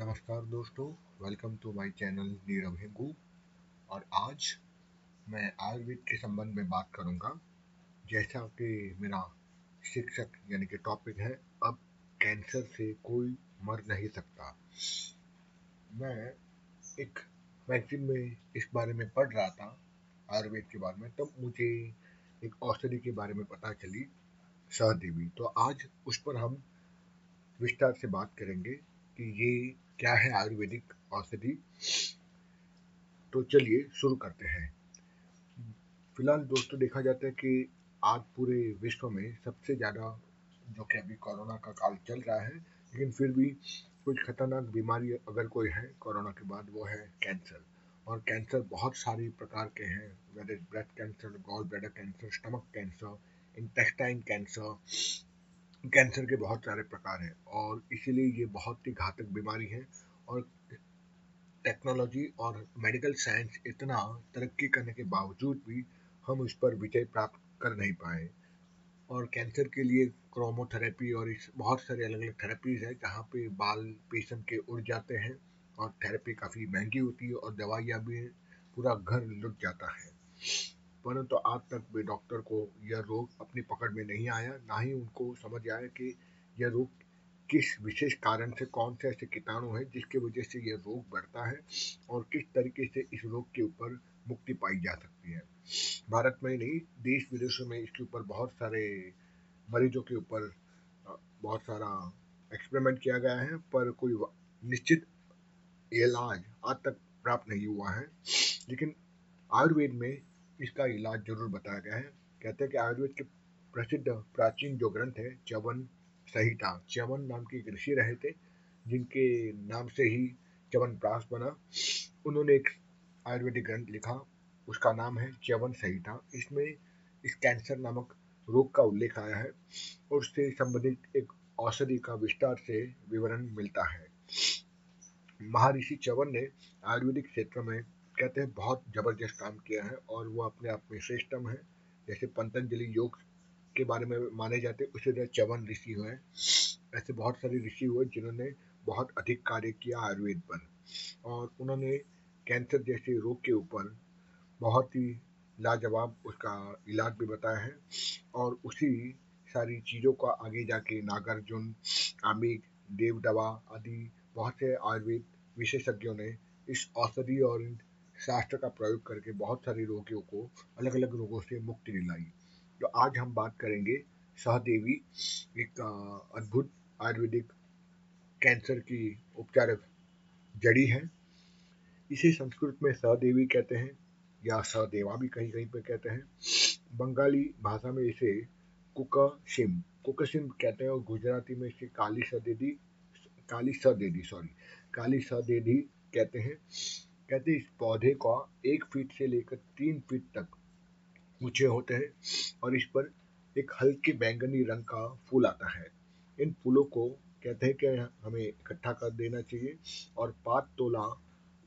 नमस्कार दोस्तों welcome to my channel Nirav Hingu और आज मैं आयुर्वेद के संबंध में बात करूँगा। जैसा कि मेरा शिक्षक यानी कि टॉपिक है, अब कैंसर से कोई मर नहीं सकता। मैं एक मैगजीन में इस बारे में पढ़ रहा था, आयुर्वेद के बारे में तब तो मुझे एक औषधि के बारे में पता चली, सहदेवी। तो आज उस पर हम विस्तार से बात करेंगे। कि ये क्या है आयुर्वेदिक औषधि? तो चलिए शुरू करते हैं। फ़िलहाल दोस्तों देखा जाता है कि आज पूरे विश्व में सबसे ज़्यादा जो कि अभी कोरोना का काल चल रहा है, लेकिन फिर भी कुछ खतरनाक बीमारी अगर कोई है, कोरोना के बाद वो है कैंसर। और कैंसर बहुत सारे प्रकार के हैं weather cancer gall bladder cancer stomach cancer intestine cancer cancer के बहुत सारे प्रकार हैं और इसीलिए ये बहुत ही घातक बीमारी है और टेक्नोलॉजी और मेडिकल साइंस इतना तरक्की करने के बावजूद भी हम उस पर विजय प्राप्त कर नहीं पाए। और कैंसर के लिए क्रोमोथेरेपी और इस बहुत सारे अलग अलग थेरेपीज है जहाँ पे बाल पेशेंट के उड़ जाते हैं और थेरेपी काफ़ी महँगी होती है और दवाइयाँ भी पूरा घर लुट जाता है। परंतु आज तक भी डॉक्टर को यह रोग अपनी पकड़ में नहीं आया, ना ही उनको समझ आया कि यह रोग किस विशेष कारण से, कौन से ऐसे कीटाणु हैं जिसकी वजह से यह रोग बढ़ता है और किस तरीके से इस रोग के ऊपर मुक्ति पाई जा सकती है। भारत में नहीं, देश विदेशों में इसके ऊपर बहुत सारे मरीजों के ऊपर बहुत सारा एक्सपेरिमेंट किया गया है, पर कोई निश्चित इलाज आज तक प्राप्त नहीं हुआ है। लेकिन आयुर्वेद में इसका इलाज ज़रूर बताया गया है। कहते हैं कि आयुर्वेद के प्रसिद्ध प्राचीन जो ग्रंथ है, च्यवन संहिता, च्यवन नाम के एक ऋषि रहे थे, जिनके नाम से ही च्यवन प्रास बना। उन्होंने एक आयुर्वेदिक ग्रंथ लिखा, उसका नाम है च्यवन संहिता। इसमें इस कैंसर नामक रोग का उल्लेख आया है और उससे संबंधित एक औषधि का विस्तार से विवरण मिलता है। महर्षि च्यवन ने आयुर्वेदिक क्षेत्र में कहते हैं, बहुत ज़बरदस्त काम किया है और वो अपने आप में श्रेष्ठम है। जैसे पतंजलि योग के बारे में माने जाते हैं, उसी तरह चवन ऋषि हुए ऐसे बहुत सारे ऋषि हुए जिन्होंने बहुत अधिक कार्य किया आयुर्वेद पर। और उन्होंने कैंसर जैसे रोग के ऊपर बहुत ही लाजवाब उसका इलाज भी बताया है और उसी सारी चीज़ों का आगे जाके नागार्जुन आमिक देव दवा आदि बहुत से आयुर्वेद विशेषज्ञों ने इस औषधि और शास्त्र का प्रयोग करके बहुत सारे रोगियों को अलग अलग रोगों से मुक्ति दिलाई। तो आज हम बात करेंगे सहदेवी, एक अद्भुत आयुर्वेदिक कैंसर की उपचारक जड़ी है। इसे संस्कृत में सहदेवी कहते हैं, या सहदेवा भी कहीं कहीं पर कहते हैं। बंगाली भाषा में इसे कुकसिम कुकसिम कहते हैं और गुजराती में इसे काली सदेदी काली सदेदी सॉरी काली सदेदी कहते हैं। कहते इस पौधे का एक फीट से लेकर तीन फीट तक ऊँचे होते हैं और इस पर एक हल्के बैंगनी रंग का फूल आता है। इन फूलों को कहते हैं कि हमें इकट्ठा कर देना चाहिए और पात तोला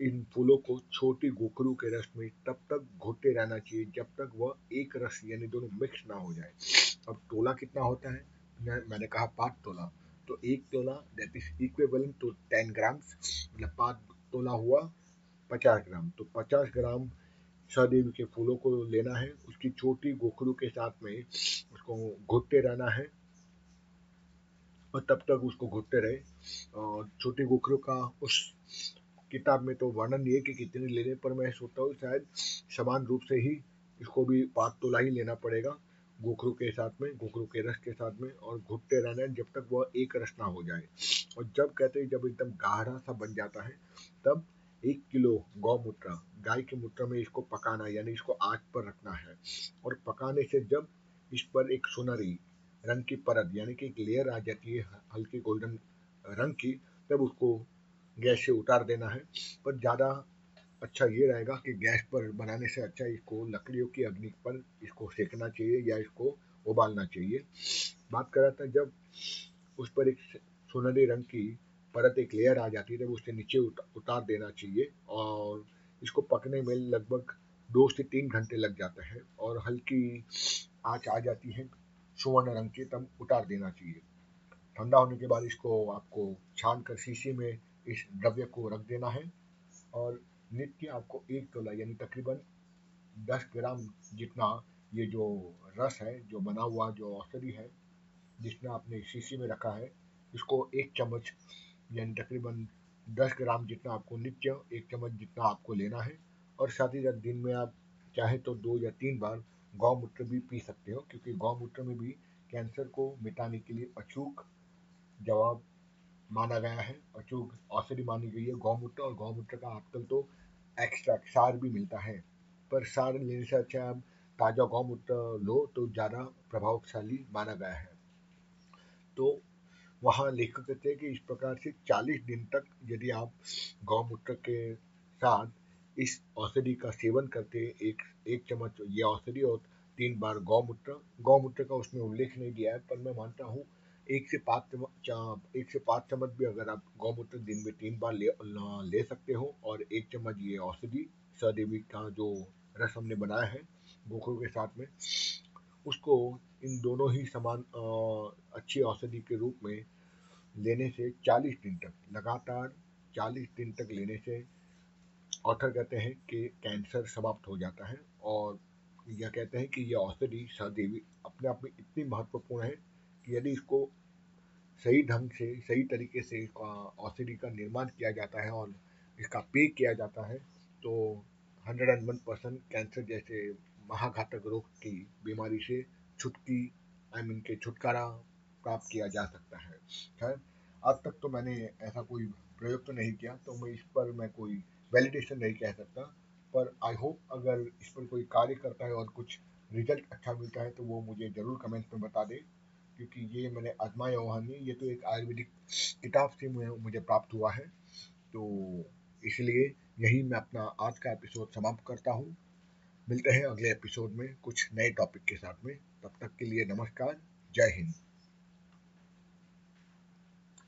इन फूलों को छोटी गोखरू के रस में तब तक घोटे रहना चाहिए जब तक वह एक रस यानी दोनों मिक्स ना हो जाए। अब तोला कितना होता है? मैंने कहा पात तोला। तो एक tola that is equable to ten grams मतलब पात तोला हुआ पचास ग्राम। तो पचास ग्राम सहदेवी के फूलों को लेना है। उसकी छोटी गोखरू के साथ में उसको घुटते रहना है और तब तक उसको घुटते रहे। और छोटी गोखरू का उस किताब में तो वर्णन है कि कितने लेने पर मैं सोचता हूँ, शायद समान रूप से ही इसको भी पात तोला ही लेना पड़ेगा। गोखरू के साथ में, गोखरू के रस के साथ में और घुटते रहना है जब तक वह एक रस ना हो जाए। और जब कहते हैं जब एकदम गाढ़ा सा बन जाता है, तब एक किलो गौमूत्र गाय के मूत्र में इसको पकाना, यानी इसको आग पर रखना है। और पकाने से जब इस पर एक सुनहरी रंग की परत, यानी कि एक लेयर आ जाती है, हल्की गोल्डन रंग की, तब उसको गैस से उतार देना है। पर ज़्यादा अच्छा ये रहेगा कि गैस पर बनाने से अच्छा इसको, लकड़ियों की अग्नि पर इसको सेकना चाहिए या इसको उबालना चाहिए। बात कर रहा था जब उस पर एक सुनहरी रंग की परत एक लेयर आ जाती है तब उससे नीचे उतार देना चाहिए और इसको पकने में लगभग दो से तीन घंटे लग जाते हैं और हल्की आँच आ जाती है, सुवर्ण रंग की, तब उतार देना चाहिए। ठंडा होने के बाद इसको आपको छान कर शीशे में इस द्रव्य को रख देना है और नित्य आपको एक तोला, यानी तकरीबन 10 ग्राम जितना ये जो रस है, जो बना हुआ जो औषधि है जिसमें आपने शीशी में रखा है, इसको एक चम्मच यानी तकरीबन 10 ग्राम जितना आपको नित्य, एक चम्मच जितना आपको लेना है। और साथ ही साथ दिन में आप चाहे तो दो या तीन बार गौमूत्र भी पी सकते हो, क्योंकि गौमूत्र में भी कैंसर को मिटाने के लिए अचूक जवाब माना गया है। अचूक औषधि मानी गई है गौमूत्र और गौमूत्र का आजकल तो एक्स्ट्रा सार भी मिलता है। पर सार लेने से अच्छा आप ताज़ा गौमूत्र लो तो ज़्यादा प्रभावशाली माना गया है। तो वहाँ लेखक कहते हैं कि इस प्रकार से 40 दिन तक यदि आप गौमूत्र के साथ इस औषधि का सेवन करते हैं, एक एक चम्मच ये औषधि और तीन बार गौमूत्र गौमूत्र का उसमें उल्लेख नहीं दिया है, पर मैं मानता हूँ एक से पाँच चम्मच एक से पाँच चम्मच भी अगर आप गौमूत्र दिन में तीन बार ले ले सकते हो, और एक चम्मच ये औषधि सदेवी का जो रस हमने बनाया है गोखरू के साथ में उसको इन दोनों ही समान अच्छी औषधि के रूप में लेने से 40 दिन तक, लगातार 40 दिन तक लेने से ऑथर कहते हैं कि कैंसर समाप्त हो जाता है और यह कहते हैं कि यह औषधि सदेवी अपने आप में इतनी महत्वपूर्ण है कि यदि इसको सही ढंग से, सही तरीके से औषधि का निर्माण किया जाता है और इसका पे किया जाता है तो hundred and one percent cancer जैसे महाघातक रोग की बीमारी से छुटकी आई मीन के छुटकारा प्राप्त किया जा सकता है। खैर, आज तक तो मैंने ऐसा कोई प्रयोग तो नहीं किया तो मैं इस पर मैं कोई वैलिडेशन नहीं कह सकता। पर आई होप अगर इस पर कोई कार्य करता है और कुछ रिज़ल्ट अच्छा मिलता है तो वो मुझे ज़रूर कमेंट्स में बता दे, क्योंकि ये मैंने आजमाया हुआ नहीं, ये तो एक आयुर्वेदिक किताब से मुझे प्राप्त हुआ है। तो इसलिए यही मैं अपना आज का एपिसोड समाप्त करता हूँ। मिलते हैं अगले एपिसोड में कुछ नए टॉपिक के साथ में। तब तक के लिए नमस्कार, जय हिंद।